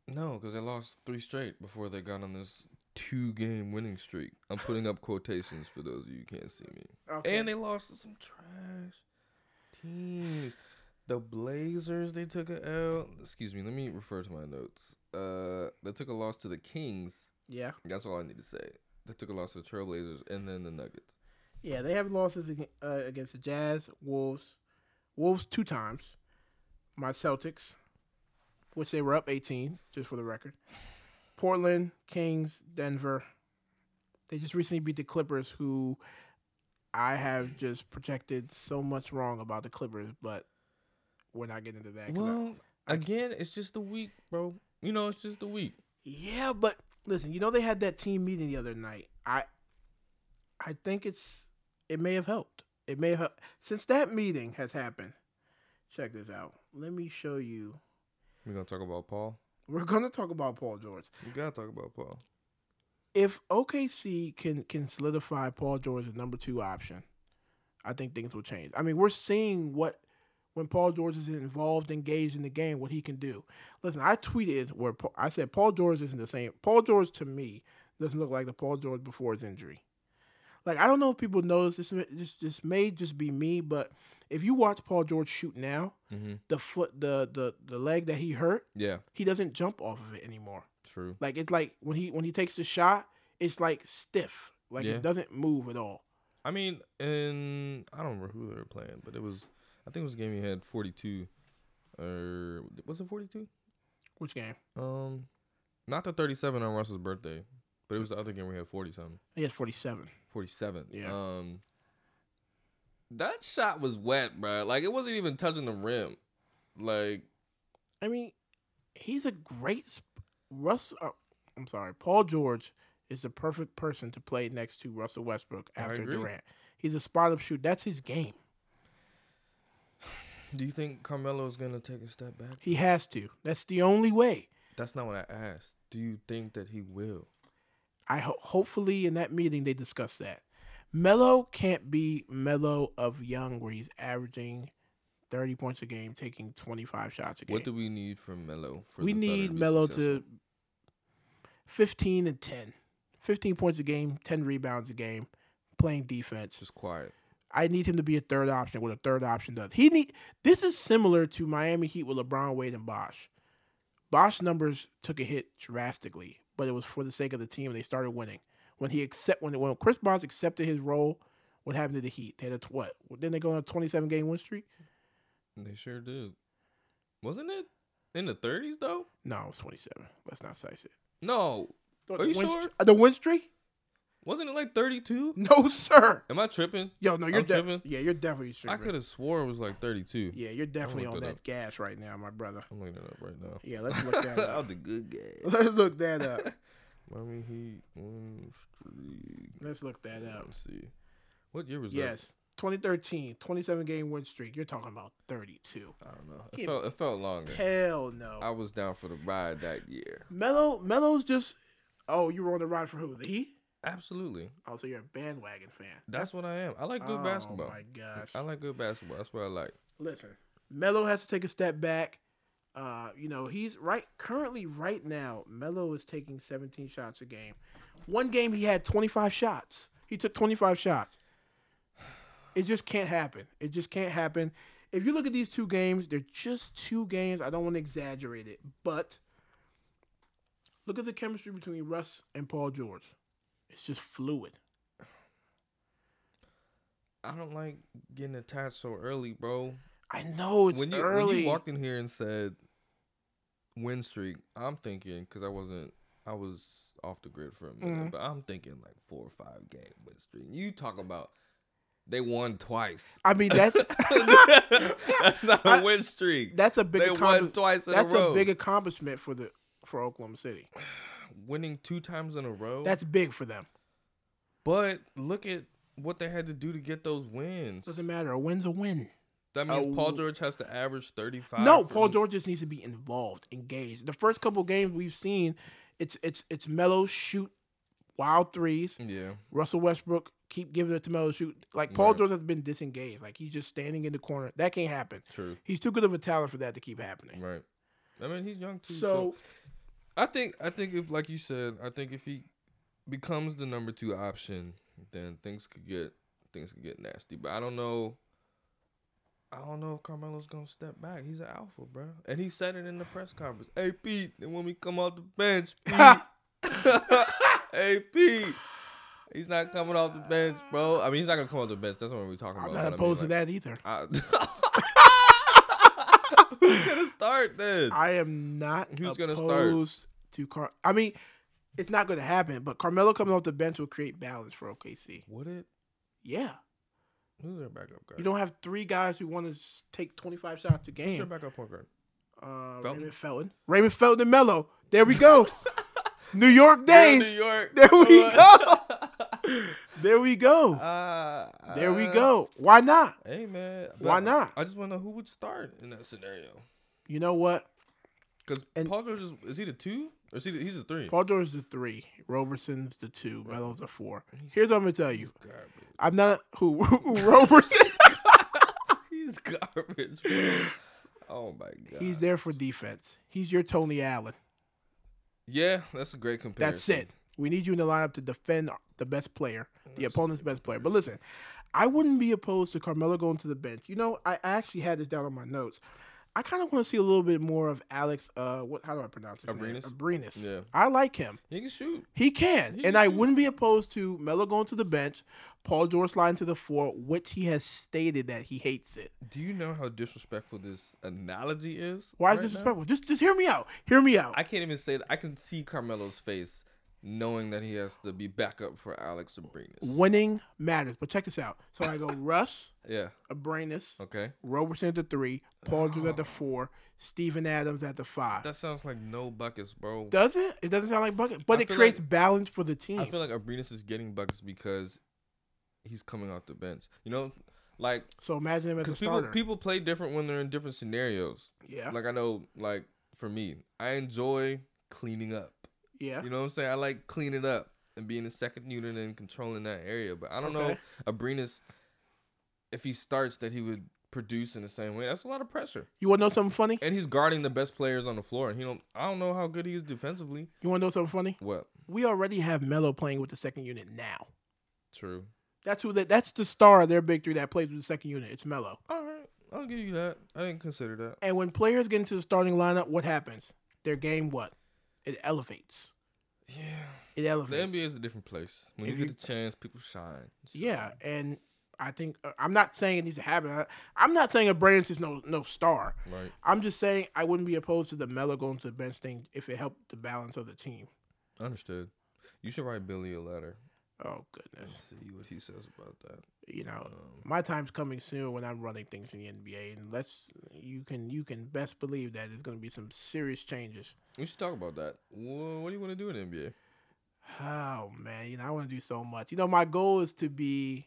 No, because they lost three straight before they got on this two-game winning streak. I'm putting up quotations for those of you who can't see me. And they lost to some trash The Blazers, they took a L. Excuse me, let me refer to my notes. Uh, they took a loss to the Kings. yeah, That's all I need to say. They took a loss to the Trailblazers and then the Nuggets. yeah, they have losses uh, against the Jazz, Wolves, Wolves two times, my Celtics, which they were up 18, just for the record. Portland, Kings, Denver. They just recently beat the Clippers, who I have just projected so much wrong about the Clippers, but we're not getting into that. 'cause I- Well, again, it's just a week, bro. You know, it's just a week. Yeah, but listen, you know they had that team meeting the other night. I I think it's it may have helped. It may have since that meeting has happened. Check this out. Let me show you. We're gonna talk about Paul. We're gonna talk about Paul George. We gotta talk about Paul. If OKC can can solidify Paul George as number two option, I think things will change. I mean, we're seeing what when Paul George is involved, engaged in the game, what he can do. Listen, I tweeted where Pa- I said Paul George isn't the same. Paul George to me doesn't look like the Paul George before his injury. Like I don't know if people notice this. This this may just be me, but if you watch Paul George shoot now, Mm-hmm. the foot, the the the leg that he hurt, Yeah, he doesn't jump off of it anymore. True. Like it's like when he when he takes the shot, it's like stiff. Like Yeah. it doesn't move at all. I mean, and I don't remember who they were playing, but it was. I think it was a game he had 42, or was it 42? Which game? Um, not the 37 on Russell's birthday, but it was the other game where he had 40 something. He had forty seven. 47. Yeah. Um, that shot was wet, bro. Like it wasn't even touching the rim. Like I mean, he's a great Russ. Uh, I'm sorry, Paul George is the perfect person to play next to Russell Westbrook after. Durant. He's a spot up shoot. That's his game. Do you think Carmelo is gonna take a step back? He has to. That's the only way. That's not what I asked. Do you think that he will? I ho- hopefully in that meeting they discuss that. Melo can't be Melo of young, where he's averaging thirty points a game, taking twenty five shots a game. What do we need from Melo? We need Melo to 15 and 10. 15 points a game, 10 rebounds a game, playing defense. just quiet. I need him to be a third option. What a third option does. He need this is similar to Miami Heat with LeBron Wade and Bosh. Bosh numbers took a hit drastically, but it was for the sake of the team. They started winning when he accept when when Chris Bosh accepted his role. What happened to the Heat? They had a what? Didn't they go on a twenty-seven game win streak? They sure did. Wasn't it in the 30s though? No, it was twenty-seven. Let's not size it. No. The Are you win sure? the win streak? Wasn't it like 32? No, sir. Am I tripping? Yo, no, you're de- tripping? Yeah, you're definitely tripping. I could have swore it was like 32. Yeah, you're definitely on that up. gas right now, my brother. I'm looking it up right now. Yeah, let's look that I'm up. the good guy. let's look that up. Miami Heat win streak. Let's look that up. Let's see. What year was that? Yes, 2013, 27 game win streak. You're talking about 32. I don't know. It felt it felt longer. Hell no. I was down for the ride that year. Melo, Melo's just. Oh, you were on the ride for who? The Heat? Absolutely. Oh, so you're a bandwagon fan. That's what I am. I like good oh, basketball. Oh my gosh. I like good basketball. That's what I like. Listen, Melo has to take a step back. Uh, you know, he's right currently right now. Melo is taking 17 shots a game. One game he had 25 shots. He took 25 shots. It just can't happen. It just can't happen. If you look at these two games, they're just two games. I don't want to exaggerate it, but look at the chemistry between Russ and Paul George. It's just fluid. I don't like getting attached so early, bro. I know it's when you early. when you walked in here and said win streak, I'm thinking because I wasn't, I was off the grid for a minute, Mhm. but I'm thinking like four or five game win streak. You talk about they won twice. I mean, that's That's not a I- win streak. that's a big They won twice in that's a row. a big accomplishment for the for Oklahoma City. winning two times in a row. That's big for them. but look at what they had to do to get those wins. Doesn't matter. A win's a win. That means Oh. Paul George has to average 35. No, Paul George just needs to be involved, engaged. The first couple games we've seen, it's it's it's Melo shoot wild threes. Yeah. Russell Westbrook keep giving it to Melo shoot. Like Paul Right. George has been disengaged. Like he's just standing in the corner. That can't happen. True. He's too good of a talent for that to keep happening. Right. I mean, he's young too. So I think I think if like you said, I think if he becomes the number two option, then things could get things could get nasty. But I don't know. I don't know if Carmelo's gonna step back. He's an alpha, bro, and he said it in the press conference. Hey Pete, and when we come off the bench, Pete. hey Pete, he's not coming off the bench, bro. I mean, he's not gonna come off the bench. That's what we're talking about. I'm about. not but I mean, opposed to that either. I- Who's gonna start then? I am not Who's gonna start? to Car. I mean, it's not going to happen. But Carmelo coming off the bench will create balance for OKC. Would it? Yeah, Who's their backup guard? you don't have three guys who want to take 25 shots a Who's game. their backup point guard? Uh, Felton? Raymond Felton. Raymond Felton and Melo. There we go. New York days. New York. There we go. There we go. Uh, There we uh, go. Why not? Hey man, Why not? I just want to know who would start in that scenario. You know what? Because Paul George is, is he the two or is he the, he's the three? Paul George's the three. Roberson's the two. Melo's the four. Here's what I'm gonna tell you. I'm not who, who Roberson. He's garbage, bro. Oh my god. He's there for defense. He's your Tony Allen. yeah, that's a great comparison. That's it. We need you in the lineup to defend the best player, the opponent's best player. But listen, I wouldn't be opposed to Carmelo going to the bench. You know, I actually had this down on my notes. I kind of want to see a little bit more of Alex. Uh, what? How do I pronounce his name? Abrines? Abrines. Yeah. I like him. He can shoot. He can, He and can I shoot. wouldn't be opposed to Melo going to the bench, Paul George sliding to the four, which he has stated that he hates it. Do you know how disrespectful this analogy is? Why is right now? disrespectful? Just just hear me out. Hear me out. I can't even say that. I can see Carmelo's face knowing that he has to be backup for Alex Abrines. Winning matters, but check this out. So I go Russ, Yeah. Abrines, Okay. Roberson at the three, Paul George at the oh. four, Steven Adams at the five. That sounds like no buckets, bro. Does it? It doesn't sound like buckets, but I it creates like- balance for the team. I feel like Abrines is getting buckets because he's coming off the bench. You know, like so imagine him as a because people starter. people play different when they're in different scenarios. yeah, Like I know, like for me, I enjoy cleaning up. Yeah. You know what I'm saying? I like cleaning it up and being the second unit and controlling that area. But I don't know Okay. Abrines if he starts that he would produce in the same way. That's a lot of pressure. You want to know something funny? And he's guarding the best players on the floor. And he don't. I don't know how good he is defensively. You want to know something funny? What? We already have Melo playing with the second unit now. True. That's who. That, that's the star of their big three that plays with the second unit. It's Melo. All right, I'll give you that. I didn't consider that. And when players get into the starting lineup, what happens? Their game, what? It elevates. Yeah. It elevates. The. NBA is a different place. When you get a chance, people shine. Yeah, and I think uh, I'm not saying it needs to happen. I, I'm not saying a Brandon's is no no star. Right. I'm just saying I wouldn't be opposed to the Melo going to the bench thing if it helped the balance of the team. Understood. You should write Billy a letter Oh and goodness, see what he says about that. you know Um, my time's coming soon when I'm running things in the NBA, and let's you can you can best believe that there's going to be some serious changes. we should talk about that. Wha- What do you want to do in the NBA? Oh man, you know I want to do so much. You know my goal is to be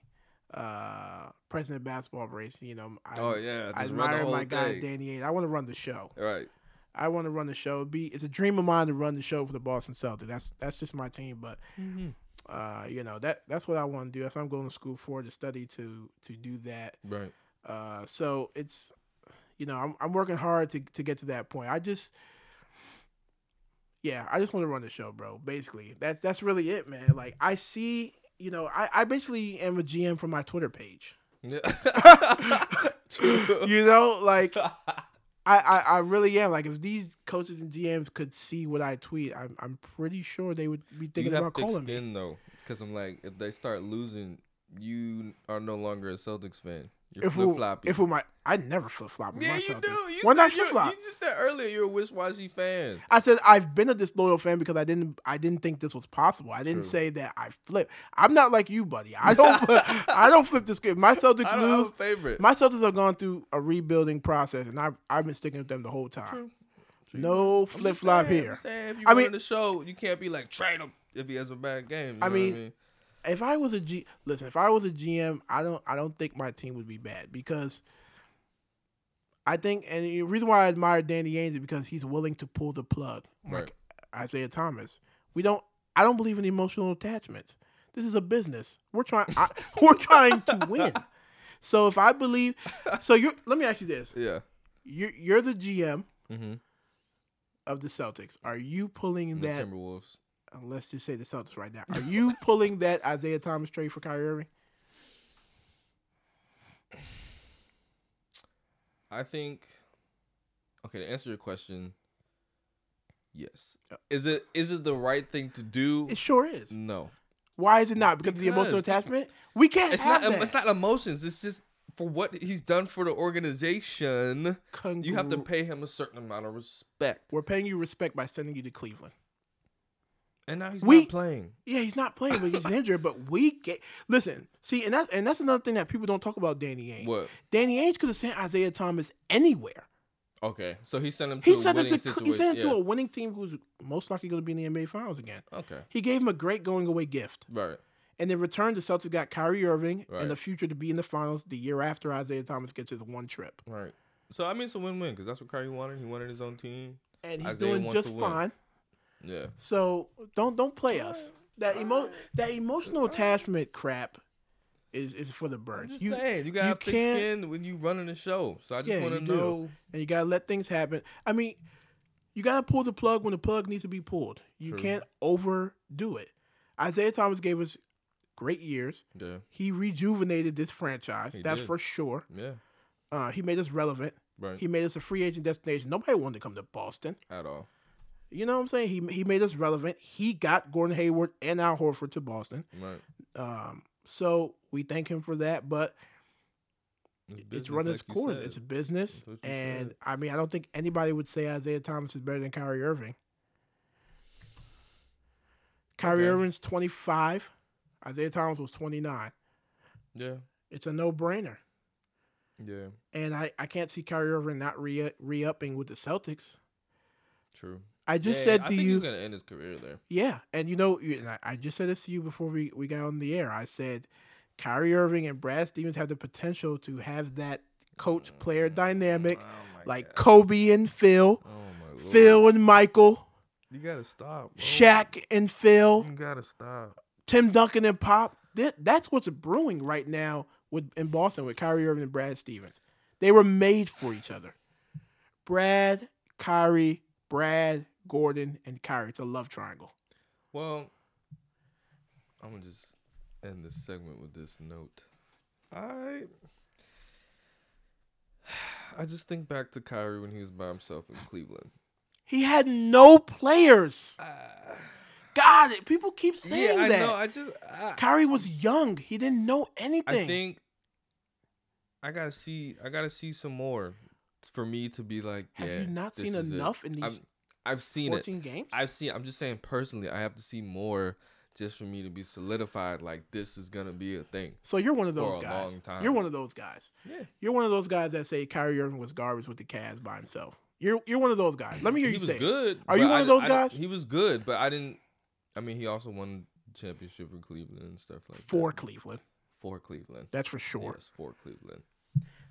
uh president of basketball race. You know I, oh yeah, I just run the admire whole my guy. Danny Ainge. I want to run the show. All right. I want to run the show. Be it's a dream of mine to run the show for the Boston Celtics. That's that's just my team. But Mm-hmm. Uh, you know that that's what I want to do. That's what I'm going to school for to study to to do that. Right. Uh, so it's you know I'm I'm working hard to to get to that point. I just yeah I just want to run the show, bro. Basically that's that's really it, man. Like I see you know I I basically am a GM for my Twitter page. Yeah. You know like. I, I, I really am. Like, if these coaches and GMs could see what I tweet, I'm, I'm pretty sure they would be thinking about calling me. skin though, because I'm like, if they start losing you are no longer a Celtics fan. You're If flip we, floppy. if we might, I never flip flop. yeah, my you do. You Why not flip flop? You just said earlier you're a wishy-washy fan. I said I've been a disloyal fan because I didn't I didn't think this was possible. I didn't True. say that I flip. I'm not like you, buddy. I don't flip, I don't flip the script. My Celtics I don't have lose. a favorite. My Celtics have gone through a rebuilding process, and I've I've been sticking with them the whole time. No I'm flip flop saying, I'm here. if you I I mean- mean, the show, you can't be like trade him if he has a bad game. You I know mean, what I mean, If I was a G, listen. If I was a GM, I don't I don't think my team would be bad because I think, and the reason why I admire Danny Ainge is because he's willing to pull the plug, like Isaiah Thomas. We don't. I don't believe in emotional attachments. This is a business. We're trying. I, we're trying to win. So if I believe, so you let me ask you this: yeah. you're you're the GM Mm-hmm. of the Celtics. Are you pulling The that? Timberwolves. Uh, Let's just say the Celtics right now. Are you pulling that Isaiah Thomas trade for Kyrie Irving? I think. Okay, to answer your question, yes. Is it is it the right thing to do? It sure is. No, Why is it not? Because, of the emotional attachment? We can't it's have not. that. It's not emotions. It's just for what he's done for the organization. You have to pay him a certain amount of respect. We're paying you respect by sending you to Cleveland. And now he's We- not playing. Yeah, he's not playing, but he's injured. But we get listen. See, and that's and that's another thing that people don't talk about. Danny Ainge. What? Danny Ainge could have sent Isaiah Thomas anywhere. Okay, so he sent him to He a sent him winning to situation. he sent him yeah. to a winning team who's most likely going to be in the NBA Finals again. Okay, He gave him a great going away gift, right. and in return, the Celtics got Kyrie Irving Right. and the future to be in the finals the year after Isaiah Thomas gets his one trip, Right. So I mean, it's a win-win because that's what Kyrie wanted. He wanted his own team. and he's Isaiah doing just fine. Yeah. So don't don't play us. That emo that emotional attachment crap is is for the birds. You saying, you gotta you thick can't- skin when you running the show. So I just Yeah, want you to do. know. and you gotta let things happen. I mean, you gotta pull the plug when the plug needs to be pulled. You True. can't overdo it. Isaiah Thomas gave us great years. Yeah. He rejuvenated this franchise. He that's did. for sure. Yeah. Uh, he made us relevant. Right. He made us a free agent destination. Nobody wanted to come to Boston. At all. You know what I'm saying? He he made us relevant. He got Gordon Hayward and Al Horford to Boston. Right. Um, so we thank him for that. But It's, it's business, run its you course. It's business, and said. I mean, I don't think anybody would say Isaiah Thomas is better than Kyrie Irving. Kyrie Okay. Irving's 25. Isaiah Thomas was 29. Yeah. It's a no brainer. Yeah. And I, I can't see Kyrie Irving not re re upping with the Celtics. True. I just Yeah, said I to think you, he's gonna end his career there. yeah, and you know, you- and I, I just said this to you before we, we got on the air. I said Kyrie Irving and Brad Stevens have the potential to have that coach player mm. dynamic, Oh like God. Kobe and Phil, Oh my. Phil and Michael, You gotta stop. Bro. Shaq and Phil, You gotta stop. Tim Duncan and Pop. That, that's what's brewing right now with in Boston with Kyrie Irving and Brad Stevens. They were made for each other. Brad, Kyrie, Brad, Gordon, and Kyrie. It's a love triangle. Well, I'm gonna just end this segment with this note. I I just think back to Kyrie when he was by himself in Cleveland. He had no players. Ah. God, it- people keep saying yeah, I that. know. I just I, Kyrie was young. He didn't know anything. I think I gotta see. I gotta see some more for me to be like. Have yeah, you not seen enough in I'm- these I've seen it. games? I've seen. I'm just saying personally. I have to see more just for me to be solidified. Like this is gonna be a thing. so you're one of those guys. You're one of those guys. Yeah. You're one of those guys that say Kyrie Irving was garbage with the Cavs by himself. You're you're one of those guys. Let me hear he you was say. good. Are you one I of those I guys? He was good, but I didn't. I mean, he also won the championship for Cleveland and stuff like For that. For Cleveland, For Cleveland. that's for sure. Yes, for Cleveland.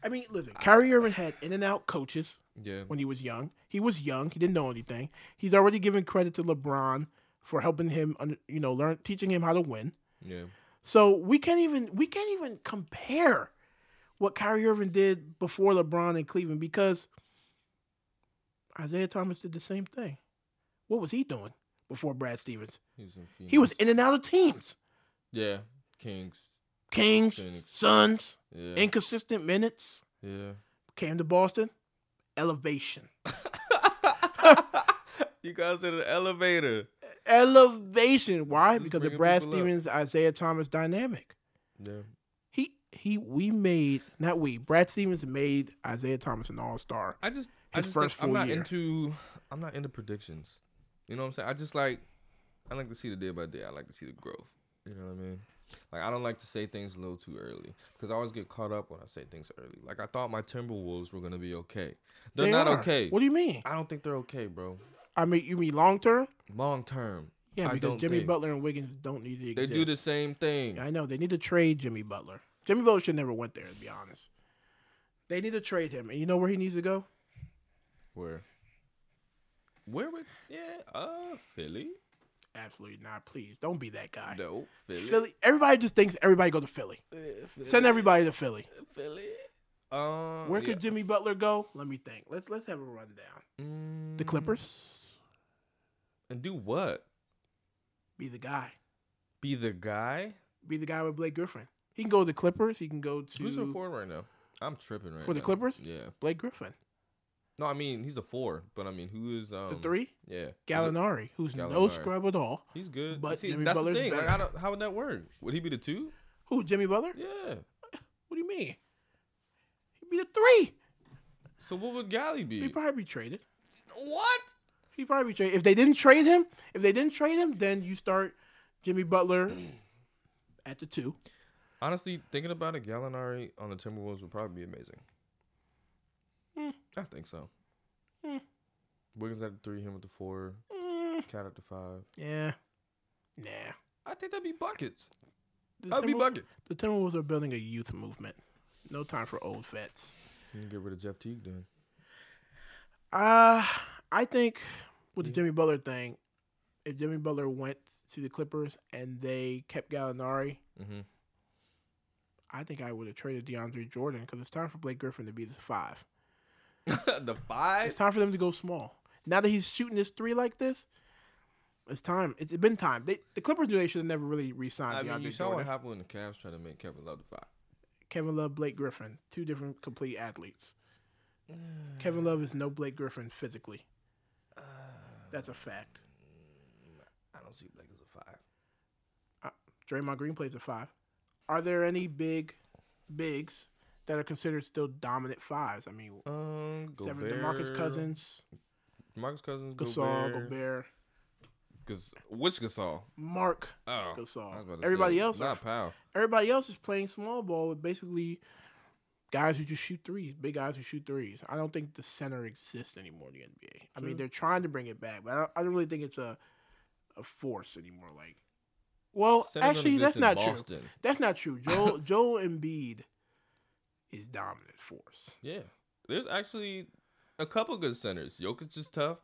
I mean, listen, Kyrie Irving had in and out coaches Yeah. when he was young. He was young. He didn't know anything. He's already given credit to LeBron for helping him, you know, learn, teaching him how to win. Yeah. So we can't even we can't even compare what Kyrie Irving did before LeBron in Cleveland because Isaiah Thomas did the same thing. What was he doing before Brad Stevens? He was in He was in and out of teams. Yeah. Kings. Kings, Phoenix. Suns, Yeah. inconsistent minutes. yeah. Came to Boston, elevation. you guys in an elevator. Elevation. Why? Just because of Brad people up. Stevens, Isaiah Thomas dynamic. Yeah. He he we made not we Brad Stevens made Isaiah Thomas an All Star. I just I His just first I'm not year. into I'm not into predictions. You know what I'm saying? I just like I like to see the day by day. I like to see the growth. You know what I mean? Like I don't like to say things a little too early because I always get caught up when I say things early. Like I thought my Timberwolves were gonna be okay. They're They not are. okay. What do you mean? I don't think they're okay, bro. I mean, you mean long term? Long term. Yeah, I because Jimmy think. Butler and Wiggins don't need to exist. They do the same thing. I know they need to trade Jimmy Butler. Jimmy Butler should never went there. To be honest, they need to trade him. And you know where he needs to go? Where? Where would yeah, uh Philly? Absolutely not. Please don't be that guy. No, Philly. Philly. Everybody just thinks everybody go to Philly. Send everybody to Philly. Philly. Um, Where yeah. could Jimmy Butler go? Let me think. Let's let's have a rundown. The Mm, Clippers. And do what? Be the guy. Be the guy? Be the guy with Blake Griffin. He can go to the Clippers. He can go to. Who's to forward right now? I'm tripping right For the. Clippers? Yeah. Blake Griffin. No, I mean he's a four, but I mean who is um The three. Yeah. Gallinari, who's no scrub at all. He's good. But See, Jimmy that's Butler's the thing. Like. I don't, how would that work? Would he be the two? Who? Jimmy Butler? Yeah. What do you mean? He'd be the three. So what would Gally be? He'd probably be traded. what? He'd probably be traded. If they didn't trade him, if they didn't trade him, then you start Jimmy Butler at the two. Honestly, thinking about it, Gallinari on the Timberwolves would probably be amazing. Hmm. I think so. Hmm. Wiggins at the three, him with the four, Mm, KAT at the five. yeah. Nah. I think that'd be buckets. The, That'd be Timber- bucket. the Timberwolves are building a youth movement. No time for old vets. You can get rid of Jeff Teague then. Uh, I think with the Jimmy Butler thing, if Jimmy Butler went to the Clippers and they kept Gallinari, Mm-hmm. I think I would have traded DeAndre Jordan because it's time for Blake Griffin to be the five. the five. It's time for them to go small. Now that he's shooting this three like this, it's time. It's been time. They, the Clippers knew they should have never really re-signed I DeAndre mean, you saw Jordan. what happened when the Cavs tried to make Kevin Love the five. Kevin Love, Blake Griffin, two different complete athletes. Kevin Love is no Blake Griffin physically. That's a fact. I don't see Blake as a five. Uh, Draymond Green plays a five. Are there any big bigs that are considered still dominant fives? I mean, Um, seven Gobert, DeMarcus Cousins, Marcus Cousins, Gasol, Gobert. Gobert, Gas- which Gasol? Marc Oh, Gasol. I was about to Everybody say, else not Pau. everybody else is playing small ball with basically guys who just shoot threes, big guys who shoot threes. I don't think the center exists anymore in the NBA. I mean, they're trying to bring it back, but I don't, I don't really think it's a a force anymore. Like, well, Centers actually, that's not true. That's not true. Joel Joel Embiid is dominant force. Yeah, there's actually a couple good centers. Jokic is tough.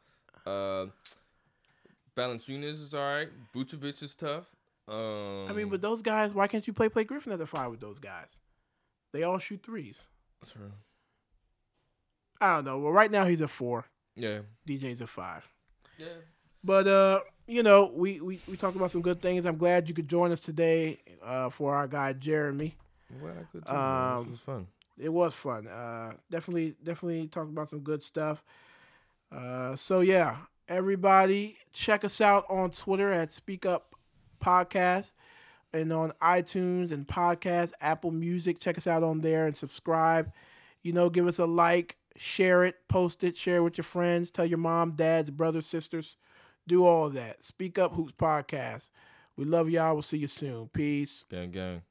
Uh, Valanciunas is all right. Vucevic is tough. Um, I mean, but those guys, why can't you play Blake Griffin at the five with those guys? They all shoot threes. True. I don't know. Well, right now he's a four. Yeah. DJ's a five. Yeah. But uh, you know, we, we we talked about some good things. I'm glad you could join us today uh, for our guy Jeremy. Glad I could too. Um, This was fun. It was fun. Uh, definitely definitely talked about some good stuff. Uh, so yeah, everybody check us out on Twitter at Speak Up Podcast and on iTunes and podcast, Apple Music. Check us out on there and subscribe. You know, give us a like, share it, post it, share it with your friends, tell your mom, dads, brothers, sisters. Do all that. Speak Up Hoops Podcast. We love y'all. We'll see you soon. Peace. Gang, gang.